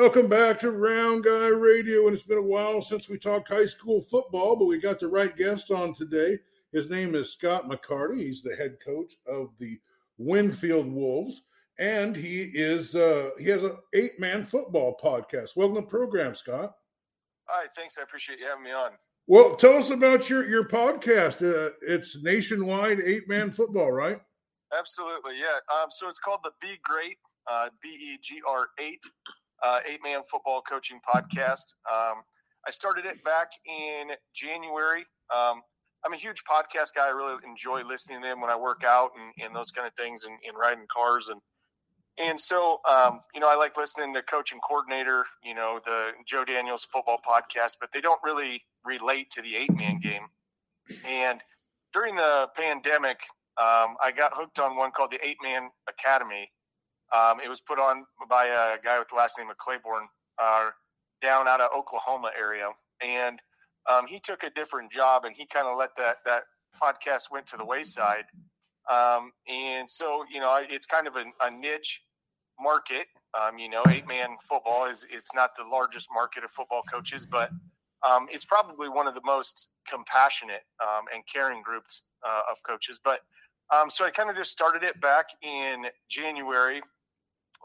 Welcome back to Round Guy Radio. And it's been a while since we talked high school football, but we got the right guest on today. His name is Scott McCarty. He's the head coach of the Winfield Wolves, and he is uh, he has an eight man football podcast. Welcome to the program, Scott. Hi, thanks. I appreciate you having me on. Well, tell us about your your podcast. Uh, it's nationwide eight man football, right? Absolutely, yeah. Um, so it's called the Be Great, uh, B E G R eight uh, eight man football coaching podcast. Um, I started it back in January. Um, I'm a huge podcast guy. I really enjoy listening to them when I work out and, and those kind of things and, and riding cars. And, and so, um, you know, I like listening to coach and coordinator, you know, the Joe Daniels football podcast, but they don't really relate to the eight man game. And during the pandemic, um, I got hooked on one called the Eight Man Academy, um, it was put on by a guy with the last name of Claiborne uh, down out of Oklahoma area, and um, he took a different job, and he kind of let that that podcast went to the wayside. Um, and so, you know, it's kind of a, a niche market. Um, you know, eight man football is it's not the largest market of football coaches, but um, it's probably one of the most compassionate um, and caring groups uh, of coaches. But um, so I kind of just started it back in January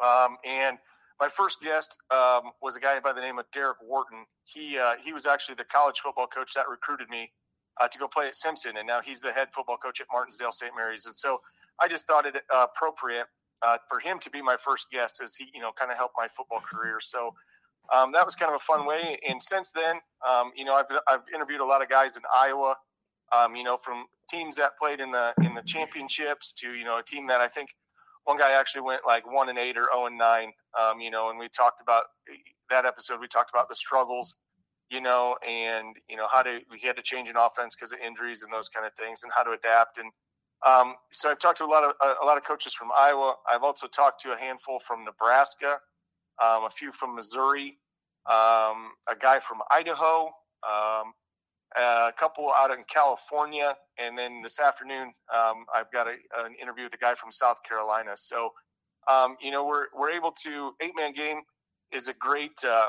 um, and my first guest um, was a guy by the name of Derek Wharton. He uh, he was actually the college football coach that recruited me uh, to go play at Simpson, and now he's the head football coach at Martensdale St. Mary's. And so I just thought it uh, appropriate uh, for him to be my first guest, as he you know kind of helped my football career. So um, that was kind of a fun way. And since then, um, you know, I've I've interviewed a lot of guys in Iowa. Um, you know, from teams that played in the in the championships to you know a team that I think one guy actually went like one and eight or zero oh and nine. Um, you know, and we talked about that episode. We talked about the struggles, you know, and you know how to we had to change an offense because of injuries and those kind of things, and how to adapt. And um, so I've talked to a lot of a, lot of coaches from Iowa. I've also talked to a handful from Nebraska, um, a few from Missouri, um, a guy from Idaho. Um, a couple out in California, and then this afternoon um, I've got a, an interview with a guy from South Carolina. So, um, you know, we're we're able to eight man game is a great uh,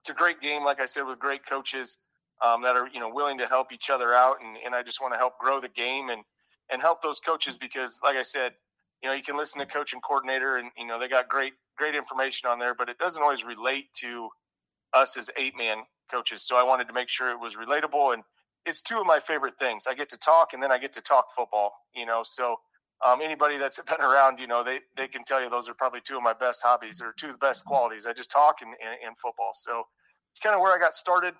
it's a great game, like I said, with great coaches um, that are you know willing to help each other out, and, and I just want to help grow the game and and help those coaches because, like I said, you know, you can listen to coach and coordinator, and you know they got great great information on there, but it doesn't always relate to us as eight man coaches. So I wanted to make sure it was relatable. And it's two of my favorite things. I get to talk and then I get to talk football, you know. So um, anybody that's been around, you know, they, they can tell you those are probably two of my best hobbies or two of the best qualities. I just talk and, and, football. So it's kind of where I got started.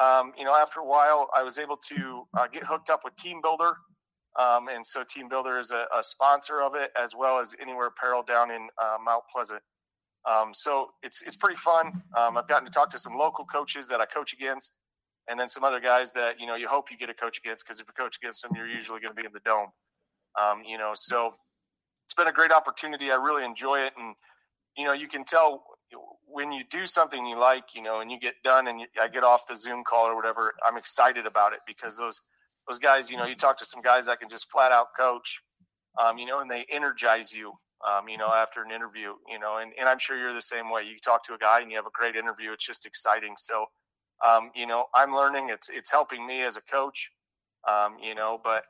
Um, you know, after a while, I was able to uh, get hooked up with Team Builder. Um, and so Team Builder is a, a, sponsor of it, as well as Anywhere Apparel down in uh, Mount Pleasant. Um, so it's it's pretty fun. Um, I've gotten to talk to some local coaches that I coach against, and then some other guys that you know you hope you get a coach against because if you coach against them, you're usually going to be in the dome. Um, you know, so it's been a great opportunity. I really enjoy it, and you know, you can tell when you do something you like, you know, and you get done, and you, I get off the Zoom call or whatever. I'm excited about it because those those guys, you know, you talk to some guys that can just flat out coach, um, you know, and they energize you um, you know, after an interview, you know, and, and I'm sure you're the same way. You talk to a guy and you have a great interview. It's just exciting. So, um, you know, I'm learning. It's it's helping me as a coach. Um, you know, but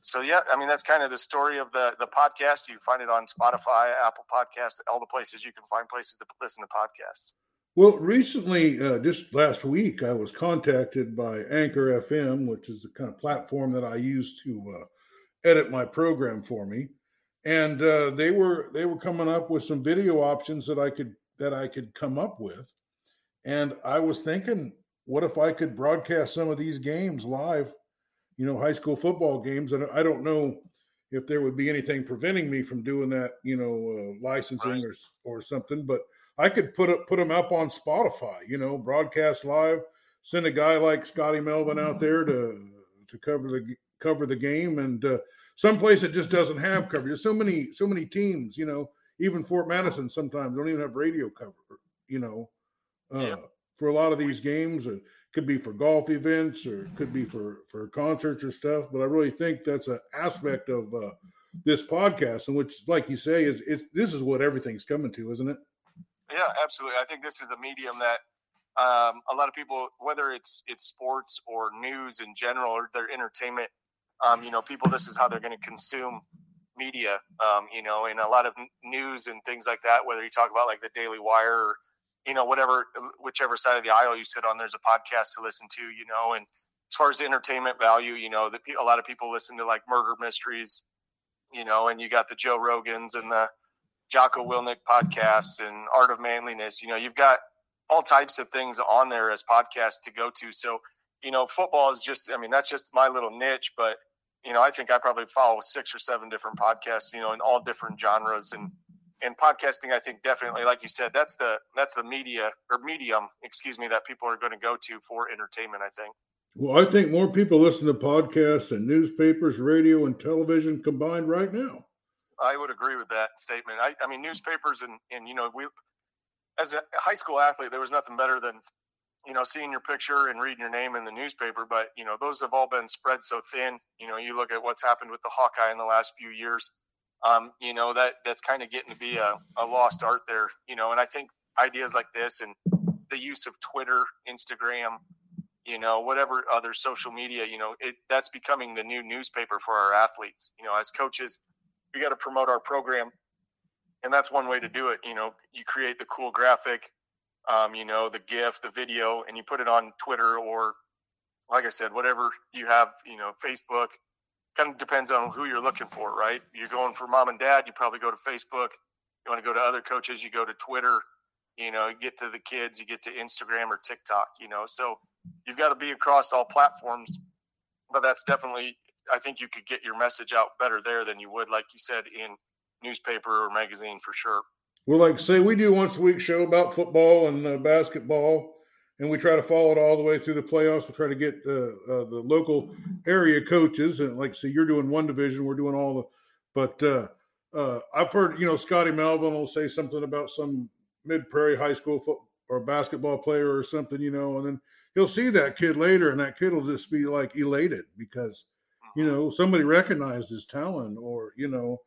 so yeah, I mean that's kind of the story of the the podcast. You find it on Spotify, Apple Podcasts, all the places you can find places to listen to podcasts. Well, recently, uh, just last week, I was contacted by Anchor FM, which is the kind of platform that I use to uh, edit my program for me and uh, they were they were coming up with some video options that I could that I could come up with, and I was thinking, what if I could broadcast some of these games live, you know, high school football games, and I don't know if there would be anything preventing me from doing that, you know, uh, licensing right. or or something, but I could put up put them up on Spotify, you know, broadcast live, send a guy like Scotty Melvin out there to to cover the cover the game and. Uh, some place it just doesn't have coverage. There's so many, so many teams, you know, even Fort Madison sometimes don't even have radio cover, you know, uh, yeah. for a lot of these games. It could be for golf events or it could be for, for concerts or stuff. But I really think that's an aspect of uh, this podcast, and which, like you say, is it, this is what everything's coming to, isn't it? Yeah, absolutely. I think this is a medium that um, a lot of people, whether it's it's sports or news in general or their entertainment, um, you know, people this is how they're going to consume media. Um, you know, and a lot of news and things like that. Whether you talk about like the Daily Wire or you know whatever, whichever side of the aisle you sit on, there's a podcast to listen to. You know, and as far as entertainment value, you know, that a lot of people listen to like murder mysteries. You know, and you got the Joe Rogans and the Jocko Willink podcasts and Art of Manliness. You know, you've got all types of things on there as podcasts to go to. So, you know, football is just, I mean, that's just my little niche, but, you know, I think I probably follow six or seven different podcasts, you know, in all different genres and, and podcasting, I think definitely, like you said, that's the, that's the media or medium, excuse me, that people are going to go to for entertainment, I think. Well, I think more people listen to podcasts than newspapers, radio, and television combined right now. I would agree with that statement. I, I mean, newspapers and, and, you know, we, as a high school athlete, there was nothing better than you know seeing your picture and reading your name in the newspaper. But you know those have all been spread so thin. You know, you look at what's happened with the Hawkeye in the last few years. Um, you know that that's kind of getting to be a, a lost art there. You know, and I think ideas like this and the use of Twitter, Instagram, you know, whatever other social media, you know, it that's becoming the new newspaper for our athletes. You know, as coaches, we got to promote our program and that's one way to do it. You know, you create the cool graphic, um, you know, the GIF, the video, and you put it on Twitter or, like I said, whatever you have. You know, Facebook. Kind of depends on who you're looking for, right? You're going for mom and dad, you probably go to Facebook. You want to go to other coaches, you go to Twitter. You know, you get to the kids, you get to Instagram or TikTok. You know, so you've got to be across all platforms. But that's definitely, I think you could get your message out better there than you would, like you said, in newspaper or magazine for sure. Well, like say we do once a week show about football and uh, basketball, and we try to follow it all the way through the playoffs. We try to get uh, uh, the local area coaches, and like say you're doing one division, we're doing all the. But uh, uh, I've heard you know Scotty Melvin will say something about some mid Prairie high school football or basketball player or something, you know, and then he'll see that kid later, and that kid will just be like elated because you mm-hmm. know somebody recognized his talent, or you know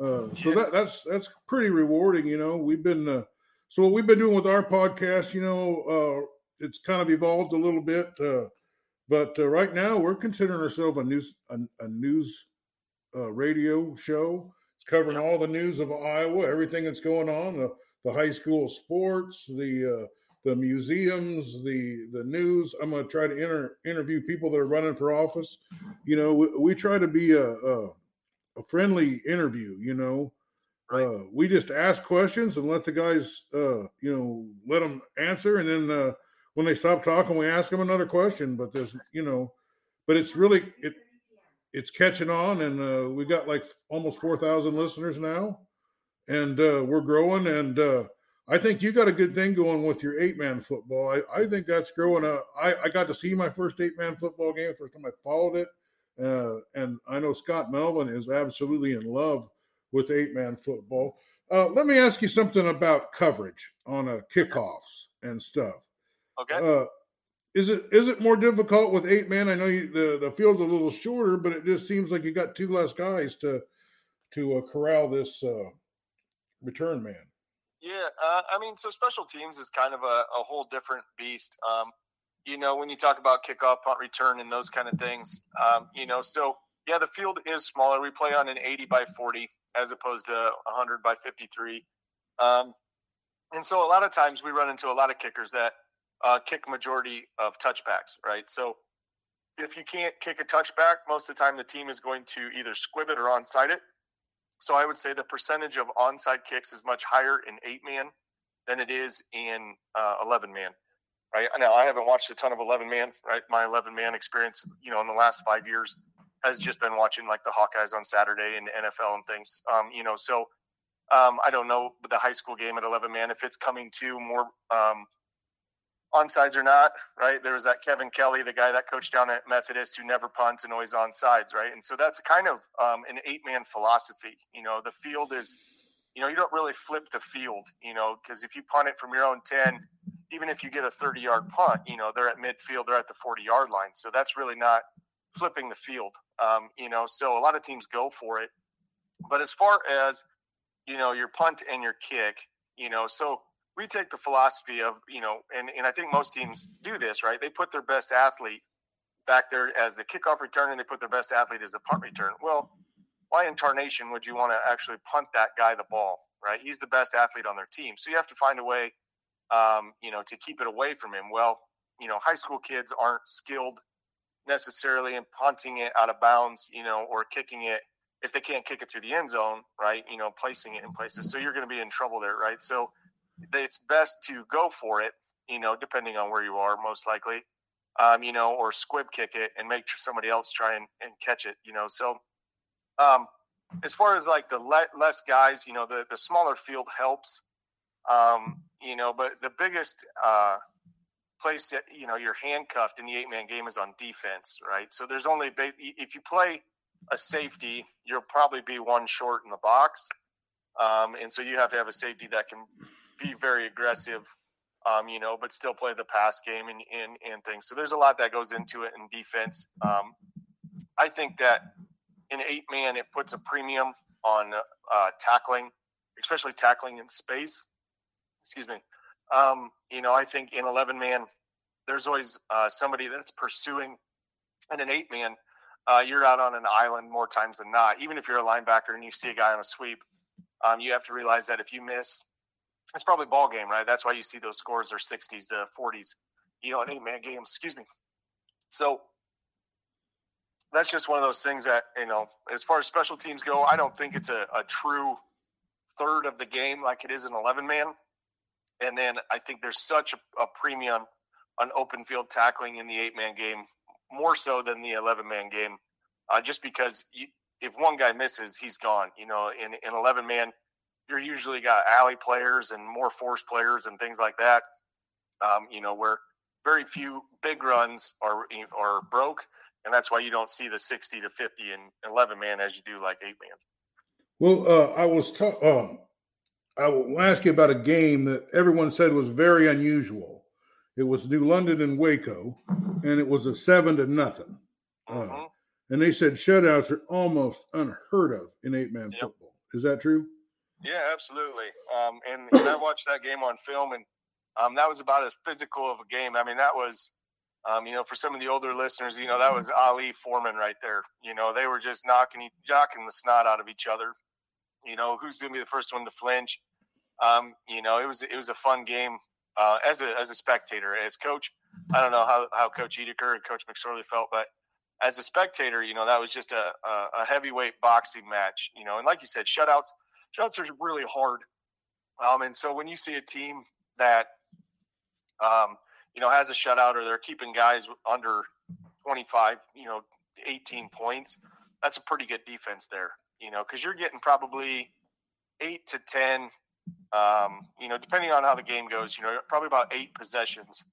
uh, so that that's that's pretty rewarding. You know, we've been uh, so what we've been doing with our podcast. You know, uh, it's kind of evolved a little bit, uh, but uh, right now we're considering ourselves a news a, a news uh, radio show. It's covering all the news of Iowa, everything that's going on, the the high school sports, the the museums, the the news. I'm going to try to inter- interview people that are running for office. You know, we, we try to be a, a a friendly interview. You know, right. uh, we just ask questions and let the guys, uh, you know, let them answer, and then uh, when they stop talking, we ask them another question. But there's, you know, but it's really it it's catching on, and uh, we got like almost four thousand listeners now, and uh, we're growing. And uh, I think you got a good thing going with your eight man football. I, I think that's growing. Uh, I I got to see my first eight man football game first time I followed it uh, and I know Scott Melvin is absolutely in love with eight man football. Uh, let me ask you something about coverage on a kickoffs and stuff. Okay. Uh, is it is it more difficult with eight man? I know you, the the field's a little shorter, but it just seems like you got two less guys to to uh, corral this uh, return man. Yeah, uh, I mean, so special teams is kind of a, a whole different beast. Um, you know, when you talk about kickoff, punt return, and those kind of things, um, you know, so yeah, the field is smaller. We play on an 80 by 40 as opposed to 100 by 53. Um, and so a lot of times we run into a lot of kickers that uh, kick majority of touchbacks, right? So if you can't kick a touchback, most of the time the team is going to either squib it or onside it. So I would say the percentage of onside kicks is much higher in eight man than it is in uh, 11 man right? Now I haven't watched a ton of 11 man, right? My 11 man experience, you know, in the last five years has just been watching like the Hawkeyes on Saturday and NFL and things. Um, you know, so um, I don't know the high school game at 11 man if it's coming to more um, onsides or not, right? There was that Kevin Kelly, the guy that coached down at Methodist who never punts and always on sides, right? And so that's kind of um, an eight man philosophy. You know, the field is, you know, you don't really flip the field, you know, because if you punt it from your own 10, even if you get a 30 yard punt, you know, they're at midfield, they're at the 40 yard line. So that's really not flipping the field. Um, you know, so a lot of teams go for it. But as far as, you know, your punt and your kick, you know, so we take the philosophy of you know, and and I think most teams do this, right? They put their best athlete back there as the kickoff return, and they put their best athlete as the punt return. Well, why in tarnation would you want to actually punt that guy the ball, right? He's the best athlete on their team, so you have to find a way, um, you know, to keep it away from him. Well, you know, high school kids aren't skilled necessarily in punting it out of bounds, you know, or kicking it if they can't kick it through the end zone, right? You know, placing it in places. So you're going to be in trouble there, right? So it's best to go for it, you know, depending on where you are, most likely, um, you know, or squib kick it and make somebody else try and, and catch it, you know. So, um, as far as like the le- less guys, you know, the, the smaller field helps, um, you know, but the biggest uh, place that, you know, you're handcuffed in the eight man game is on defense, right? So there's only, if you play a safety, you'll probably be one short in the box. Um, and so you have to have a safety that can be very aggressive, um, you know, but still play the pass game and, and, and things. So there's a lot that goes into it in defense. Um, I think that in eight man, it puts a premium on uh, tackling, especially tackling in space. Excuse me. Um, you know, I think in 11 man, there's always uh, somebody that's pursuing, and an eight man, uh, you're out on an island more times than not. Even if you're a linebacker and you see a guy on a sweep, um, you have to realize that if you miss, it's probably ball game, right? That's why you see those scores are 60s to 40s, you know, an eight man game. Excuse me. So that's just one of those things that you know, as far as special teams go, I don't think it's a, a true third of the game like it is an 11 man. And then I think there's such a, a premium on open field tackling in the eight man game, more so than the 11 man game, uh, just because you, if one guy misses, he's gone. You know, in, in 11 man, you're usually got alley players and more force players and things like that. Um, you know, where very few big runs are are broke, and that's why you don't see the 60 to 50 and 11 man as you do like eight man. Well, uh, I was ta- um, I will ask you about a game that everyone said was very unusual. It was New London and Waco, and it was a seven to nothing. Mm-hmm. Uh, and they said shutouts are almost unheard of in eight man yep. football. Is that true? Yeah, absolutely. Um, and, and, I watched that game on film, and um, that was about as physical of a game. I mean, that was, um, you know, for some of the older listeners, you know, that was Ali Foreman right there. You know, they were just knocking, knocking the snot out of each other. You know, who's going to be the first one to flinch? Um, you know, it was it was a fun game uh, as a as a spectator. As coach, I don't know how how Coach Edeker and Coach McSorley felt, but as a spectator, you know, that was just a, a, heavyweight boxing match. You know, and like you said, shutouts shutouts are really hard. Um, and so when you see a team that, um, you know, has a shutout or they're keeping guys under 25, you know, 18 points, that's a pretty good defense there, you know, because you're getting probably eight to 10, um, you know, depending on how the game goes, you know, probably about eight possessions.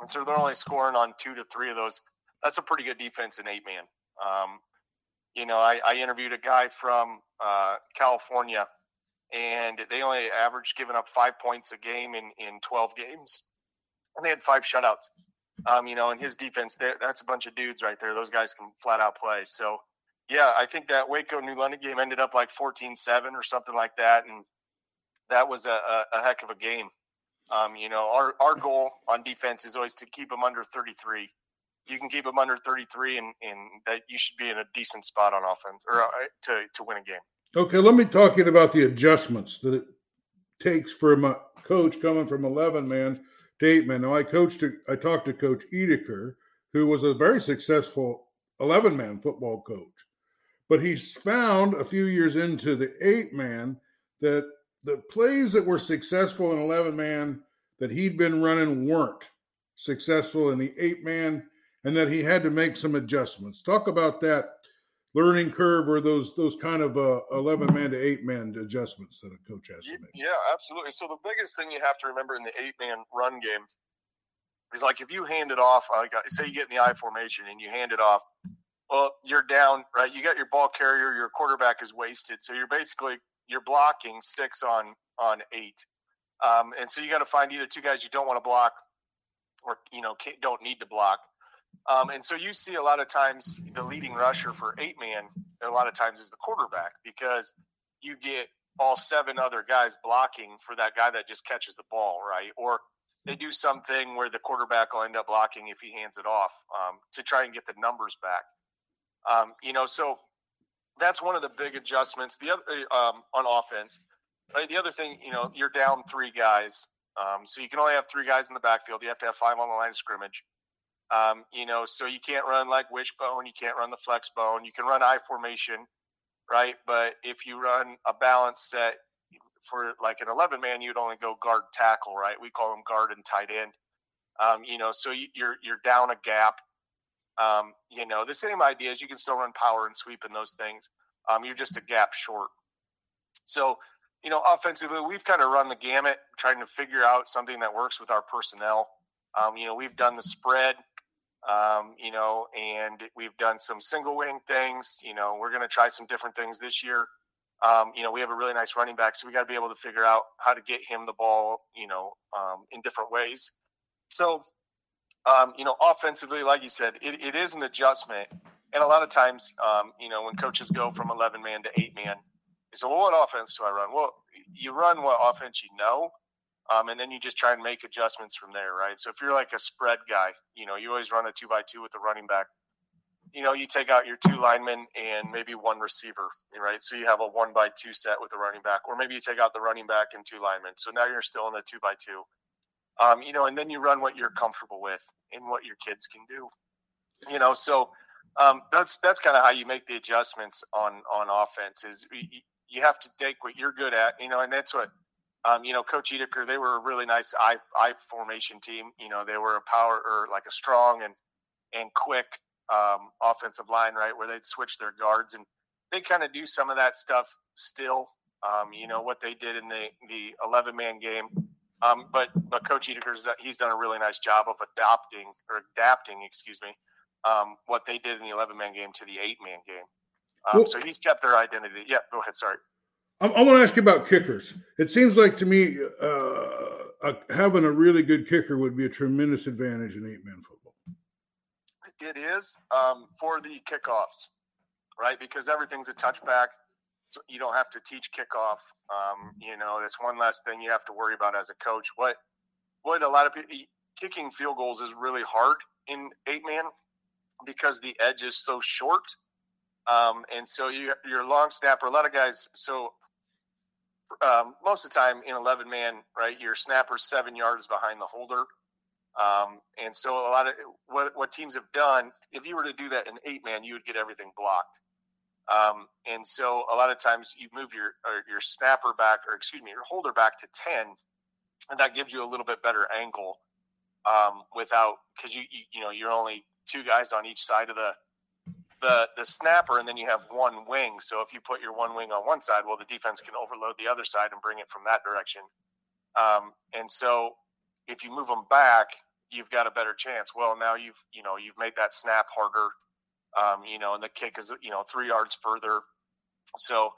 And so they're only scoring on two to three of those. That's a pretty good defense in eight man. Um, you know, I, I interviewed a guy from uh, California, and they only averaged giving up five points a game in, in 12 games, and they had five shutouts. Um, you know, and his defense, that's a bunch of dudes right there. Those guys can flat out play. So, yeah, I think that Waco New London game ended up like 14 7 or something like that. And that was a, a, heck of a game. Um, you know, our, our goal on defense is always to keep them under 33 you can keep them under 33 and, and that you should be in a decent spot on offense or uh, to, to win a game. Okay, let me talk about the adjustments that it takes for a coach coming from 11 man to eight man. Now, I coached, I talked to Coach Edeker, who was a very successful 11 man football coach, but he's found a few years into the eight man that the plays that were successful in 11 man that he'd been running weren't successful in the eight man and that he had to make some adjustments. Talk about that learning curve or those those kind of uh, 11 man to 8 man adjustments that a coach has to make. Yeah, absolutely. So the biggest thing you have to remember in the 8 man run game is like if you hand it off, like say you get in the I formation and you hand it off, well, you're down, right? You got your ball carrier, your quarterback is wasted. So you're basically you're blocking 6 on on 8. Um, and so you got to find either two guys you don't want to block or you know don't need to block um, and so you see a lot of times the leading rusher for eight man, a lot of times is the quarterback because you get all seven other guys blocking for that guy that just catches the ball, right? Or they do something where the quarterback will end up blocking if he hands it off um, to try and get the numbers back. Um, you know, so that's one of the big adjustments. The other um, on offense, right? The other thing, you know, you're down three guys, um, so you can only have three guys in the backfield. You have to have five on the line of scrimmage. Um, you know, so you can't run like wishbone, you can't run the flex bone. You can run I formation, right? But if you run a balance set for like an 11 man, you'd only go guard tackle, right? We call them guard and tight end. Um, you know, so you're you're down a gap. Um, you know, the same idea is you can still run power and sweep and those things. Um, you're just a gap short. So, you know, offensively, we've kind of run the gamut, trying to figure out something that works with our personnel. Um, you know, we've done the spread um, you know, and we've done some single wing things. You know, we're going to try some different things this year. Um, you know, we have a really nice running back, so we got to be able to figure out how to get him the ball, you know, um, in different ways. So, um, you know, offensively, like you said, it, it is an adjustment. And a lot of times, um, you know, when coaches go from 11 man to eight man, they say, well, what offense do I run? Well, you run what offense you know. Um, and then you just try and make adjustments from there, right? So if you're like a spread guy, you know, you always run a two by two with the running back. You know, you take out your two linemen and maybe one receiver, right? So you have a one by two set with the running back, or maybe you take out the running back and two linemen. So now you're still in the two by two. Um, you know, and then you run what you're comfortable with and what your kids can do. You know, so um, that's that's kind of how you make the adjustments on on offense. Is you, have to take what you're good at, you know, and that's what um, you know, Coach Edeker, they were a really nice I, I formation team. You know, they were a power or like a strong and and quick um, offensive line, right, where they'd switch their guards and they kind of do some of that stuff still. Um, you know what they did in the the 11 man game, um, but but Coach Edeker's he's done a really nice job of adopting or adapting, excuse me, um, what they did in the 11 man game to the eight man game. Um, well, so he's kept their identity. Yeah, go ahead. Sorry. I, I want to ask you about kickers. It seems like to me uh, uh, having a really good kicker would be a tremendous advantage in eight man football. It is um, for the kickoffs, right? Because everything's a touchback. You don't have to teach kickoff. Um, you know, that's one less thing you have to worry about as a coach. What what a lot of people kicking field goals is really hard in eight man because the edge is so short. Um, and so you, your long snapper, a lot of guys. So um, most of the time in 11 man, right, your snapper's seven yards behind the holder. Um, and so a lot of what, what teams have done, if you were to do that in eight man, you would get everything blocked. Um, and so a lot of times you move your your snapper back, or excuse me, your holder back to 10, and that gives you a little bit better angle um, without because you, you you know you're only two guys on each side of the the the snapper, and then you have one wing. So if you put your one wing on one side, well, the defense can overload the other side and bring it from that direction. Um, and so if you move them back, you've got a better chance. Well, now you've you know you've made that snap harder. Um, you know, and the kick is you know three yards further. So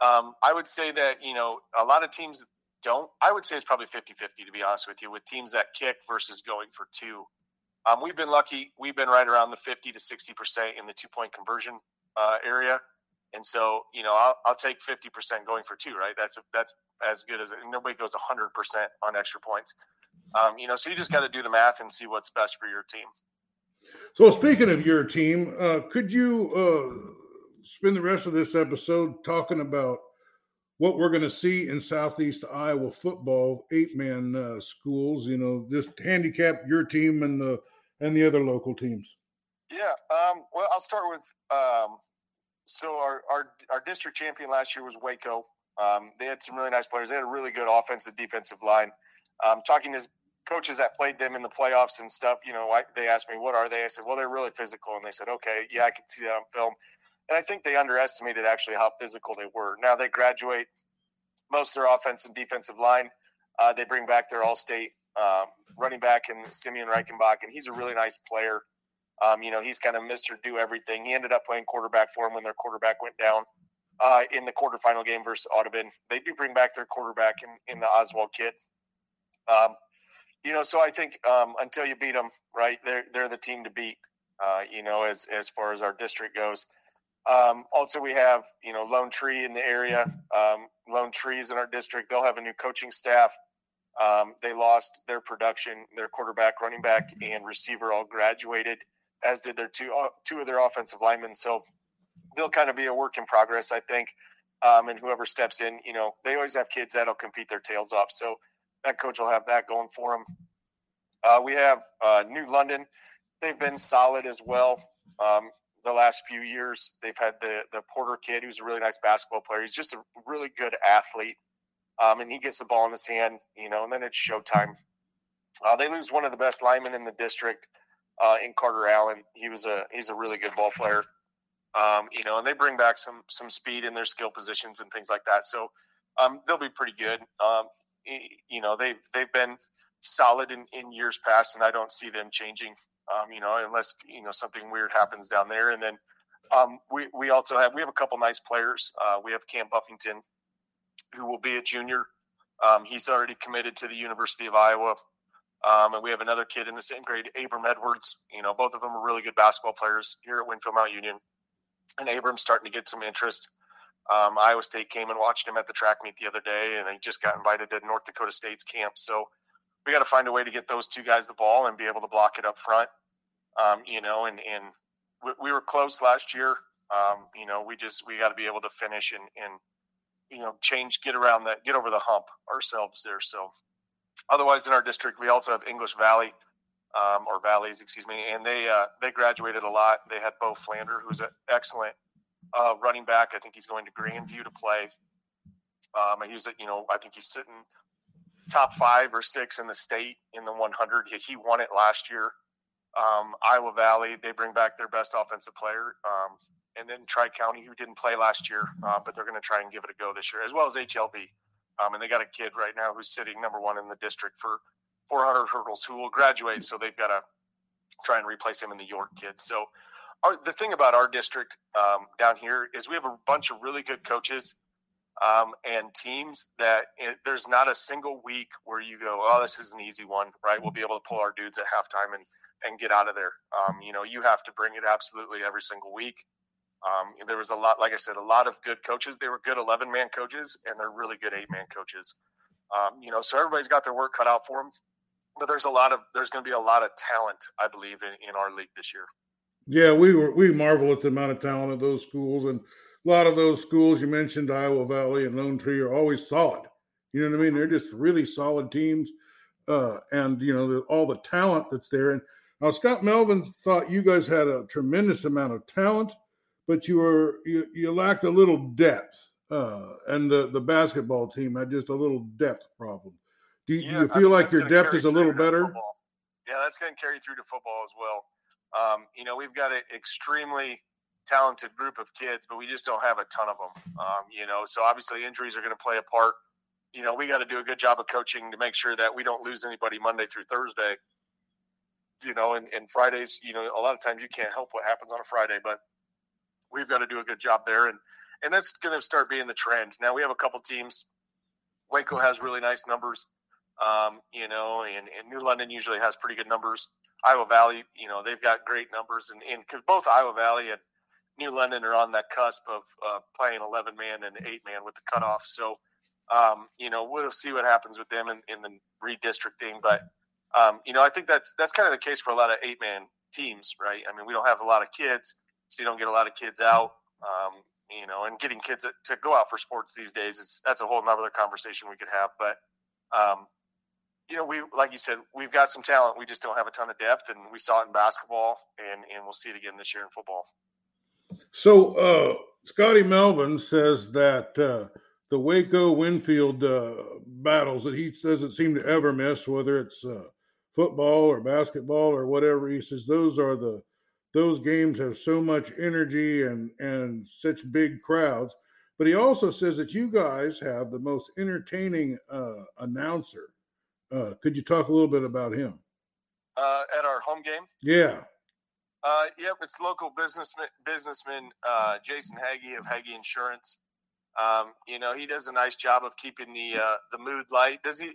um, I would say that you know a lot of teams don't. I would say it's probably 50-50 to be honest with you, with teams that kick versus going for two. Um, we've been lucky. We've been right around the 50 to 60% in the two point conversion uh, area. And so, you know, I'll, I'll take 50% going for two, right? That's, a, that's as good as it. Nobody goes 100% on extra points. Um, you know, so you just got to do the math and see what's best for your team. So, speaking of your team, uh, could you uh, spend the rest of this episode talking about what we're going to see in Southeast Iowa football, eight man uh, schools? You know, just handicap your team and the and the other local teams? Yeah, um, well, I'll start with um, so our, our our district champion last year was Waco. Um, they had some really nice players. They had a really good offensive defensive line. Um, talking to coaches that played them in the playoffs and stuff, you know, I, they asked me, "What are they?" I said, "Well, they're really physical." And they said, "Okay, yeah, I can see that on film." And I think they underestimated actually how physical they were. Now they graduate most of their offensive defensive line. Uh, they bring back their all-state um, running back and Simeon Reichenbach, and he's a really nice player. Um, you know, he's kind of Mr. Do Everything. He ended up playing quarterback for him when their quarterback went down uh, in the quarterfinal game versus Audubon. They do bring back their quarterback in, in the Oswald kid. Um, you know, so I think um, until you beat them, right, they're they're the team to beat. Uh, you know, as as far as our district goes. Um, also, we have you know Lone Tree in the area. Um, Lone Trees in our district. They'll have a new coaching staff. Um, they lost their production, their quarterback, running back, and receiver all graduated, as did their two uh, two of their offensive linemen. So they'll kind of be a work in progress, I think. Um, and whoever steps in, you know, they always have kids that'll compete their tails off. So that coach will have that going for him. Uh, we have uh, New London. They've been solid as well. Um, the last few years, they've had the the Porter kid, who's a really nice basketball player. He's just a really good athlete, um, and he gets the ball in his hand, you know, and then it's showtime. Uh, they lose one of the best linemen in the district uh, in Carter Allen. He was a he's a really good ball player, um, you know, and they bring back some some speed in their skill positions and things like that. So um, they'll be pretty good. Um, you know, they've they've been solid in, in years past, and I don't see them changing. Um, you know, unless you know something weird happens down there. And then um, we we also have we have a couple nice players. Uh, we have Cam Buffington, who will be a junior. Um, he's already committed to the University of Iowa. Um, and we have another kid in the same grade, Abram Edwards. You know, both of them are really good basketball players here at Winfield Mount Union. And Abram's starting to get some interest. Um, Iowa State came and watched him at the track meet the other day, and he just got invited to North Dakota State's camp. So we got to find a way to get those two guys the ball and be able to block it up front. Um, you know, and and we, we, were close last year. Um, you know, we just we got to be able to finish and and you know change, get around that, get over the hump ourselves there. So otherwise, in our district, we also have English Valley. Um, or valleys, excuse me, and they uh, they graduated a lot. They had Bo Flander, who's an excellent uh, running back. I think he's going to Grandview to play. Um, he's, you know, I think he's sitting top five or six in the state in the 100. He, he won it last year. Um, Iowa Valley, they bring back their best offensive player. Um, and then Tri County, who didn't play last year, uh, but they're going to try and give it a go this year, as well as HLV. Um, and they got a kid right now who's sitting number one in the district for 400 hurdles who will graduate. So they've got to try and replace him in the York kid. So our, the thing about our district um, down here is we have a bunch of really good coaches um, and teams that it, there's not a single week where you go, oh, this is an easy one, right? We'll be able to pull our dudes at halftime and and get out of there. Um, you know, you have to bring it absolutely every single week. Um, there was a lot, like I said, a lot of good coaches. They were good 11 man coaches and they're really good eight man coaches. Um, you know, so everybody's got their work cut out for them. But there's a lot of there's going to be a lot of talent, I believe, in, in our league this year. Yeah, we were we marvel at the amount of talent at those schools, and a lot of those schools you mentioned, Iowa Valley and Lone Tree, are always solid. You know what I mean? They're just really solid teams, uh, and you know all the talent that's there. And now Scott Melvin thought you guys had a tremendous amount of talent, but you were you, you lacked a little depth, uh, and the the basketball team had just a little depth problem. Do, yeah, do you feel I mean, like your depth is a little better? Yeah, that's going to carry through to football as well. Um, you know, we've got an extremely talented group of kids, but we just don't have a ton of them. Um, you know, so obviously injuries are going to play a part. You know, we got to do a good job of coaching to make sure that we don't lose anybody Monday through Thursday. You know, and, and Fridays, you know, a lot of times you can't help what happens on a Friday, but we've got to do a good job there. And, and that's going to start being the trend. Now we have a couple teams. Waco has really nice numbers, um, you know, and, and New London usually has pretty good numbers. Iowa Valley, you know, they've got great numbers, and because both Iowa Valley and New London are on that cusp of uh, playing 11 man and eight man with the cutoff. So, um, you know, we'll see what happens with them in, in the redistricting. But, um, you know, I think that's that's kind of the case for a lot of eight man teams, right? I mean, we don't have a lot of kids, so you don't get a lot of kids out. Um, you know, and getting kids to go out for sports these days, is that's a whole nother conversation we could have. But um, you know, we like you said, we've got some talent. We just don't have a ton of depth, and we saw it in basketball, and and we'll see it again this year in football. So, uh, Scotty Melvin says that uh, the Waco Winfield uh, battles that he doesn't seem to ever miss, whether it's uh, football or basketball or whatever, he says those are the those games have so much energy and and such big crowds. But he also says that you guys have the most entertaining uh, announcer uh, could you talk a little bit about him? Uh, at our home game? Yeah. Uh, yep, it's local businessman, businessman uh, Jason Haggy of Haggy Insurance. Um, you know, he does a nice job of keeping the uh, the mood light. Does he?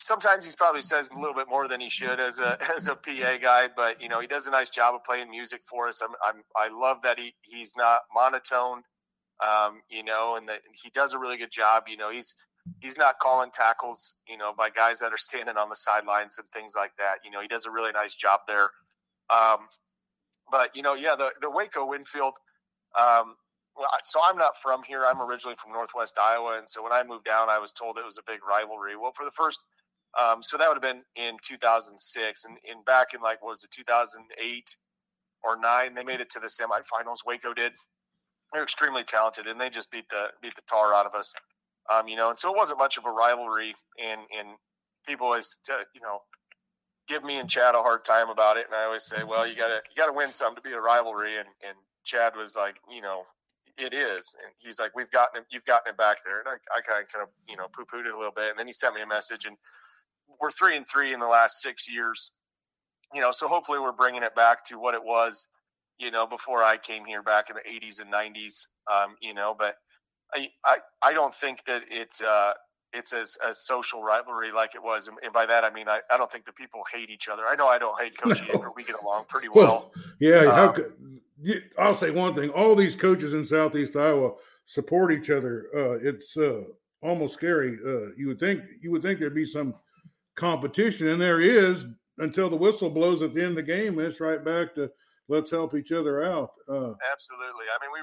sometimes he's probably says a little bit more than he should as a as a PA guy, but you know he does a nice job of playing music for us. I'm, I'm I love that he he's not monotone, um, you know, and that he does a really good job. You know, he's he's not calling tackles, you know, by guys that are standing on the sidelines and things like that. You know, he does a really nice job there. Um, but you know, yeah, the the Waco Winfield. Um, so I'm not from here. I'm originally from Northwest Iowa, and so when I moved down, I was told it was a big rivalry. Well, for the first, um, so that would have been in 2006, and in back in like what was it 2008 or nine, they made it to the semifinals. Waco did. They're extremely talented, and they just beat the beat the tar out of us. Um, you know, and so it wasn't much of a rivalry, and and people always, you know, give me and Chad a hard time about it, and I always say, well, you gotta you gotta win some to be a rivalry, and and Chad was like, you know, it is. And he's like, we've gotten it, you've gotten it back there. And I, I kind of, kind of, you know, poo pooed it a little bit. And then he sent me a message and we're three and three in the last six years, you know, so hopefully we're bringing it back to what it was, you know, before I came here back in the eighties and nineties, um, you know, but I, I, I don't think that it's, uh, it's as a social rivalry like it was, and by that I mean I, I don't think the people hate each other. I know I don't hate Coach no. We get along pretty well. well yeah, um, how could, I'll say one thing: all these coaches in Southeast Iowa support each other. Uh, it's uh, almost scary. Uh, you would think you would think there'd be some competition, and there is until the whistle blows at the end of the game. And it's right back to let's help each other out. Uh, Absolutely. I mean, we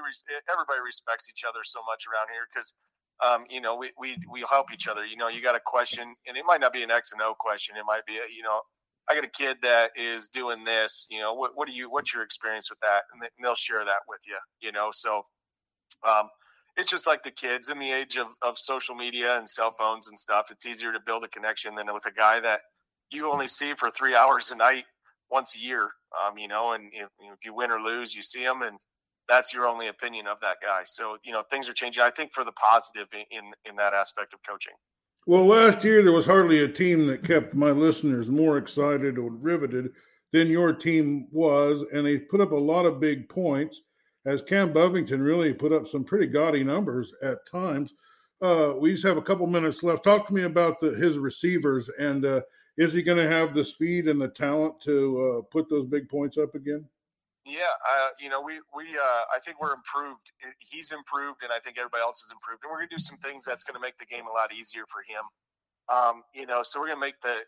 everybody respects each other so much around here because. Um, you know, we, we we help each other. You know, you got a question, and it might not be an X and O question. It might be, a, you know, I got a kid that is doing this, you know, what, what do you, what's your experience with that? And they'll share that with you, you know? So, um, it's just like the kids in the age of, of social media and cell phones and stuff. It's easier to build a connection than with a guy that you only see for three hours a night once a year. Um, you know, and if, if you win or lose, you see them, and that's your only opinion of that guy. So you know, things are changing. I think for the positive in in, that aspect of coaching. Well, last year there was hardly a team that kept my listeners more excited or riveted than your team was, and they put up a lot of big points. As Cam Buffington really put up some pretty gaudy numbers at times. Uh, we just have a couple minutes left. Talk to me about the, his receivers, and uh, is he going to have the speed and the talent to uh, put those big points up again? Yeah, uh, you know, we we uh, I think we're improved. He's improved, and I think everybody else has improved. And we're gonna do some things that's gonna make the game a lot easier for him. Um, you know, so we're gonna make the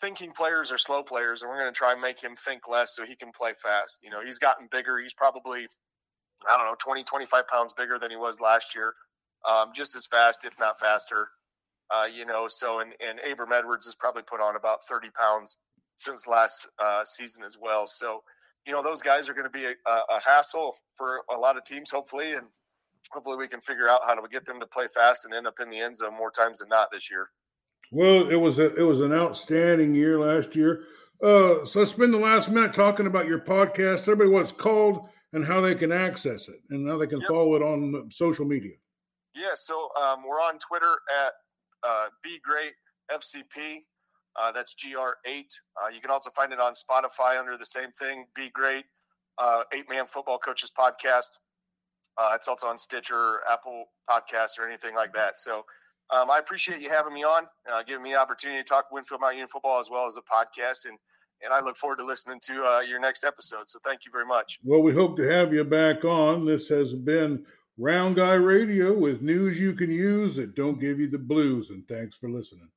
thinking players or slow players, and we're gonna try and make him think less so he can play fast. You know, he's gotten bigger. He's probably I don't know 20, 25 pounds bigger than he was last year. Um, just as fast, if not faster. Uh, you know, so and and Abram Edwards has probably put on about thirty pounds since last uh, season as well. So you know those guys are going to be a, a, hassle for a lot of teams, hopefully, and hopefully we can figure out how to get them to play fast and end up in the end zone more times than not this year. Well, it was a, it was an outstanding year last year. Uh, so let's spend the last minute talking about your podcast. Everybody, what it's called and how they can access it and how they can yep. follow it on social media. Yeah, so um, we're on Twitter at uh, Be Great FCP. Uh, that's GR8. Uh, you can also find it on Spotify under the same thing. Be great. Uh, Eight Man Football Coaches Podcast. Uh, it's also on Stitcher, Apple Podcasts, or anything like that. So um, I appreciate you having me on, uh, giving me the opportunity to talk Winfield Mount Union football as well as the podcast, and and I look forward to listening to uh, your next episode. So thank you very much. Well, we hope to have you back on. This has been Round Guy Radio with news you can use that don't give you the blues. And thanks for listening.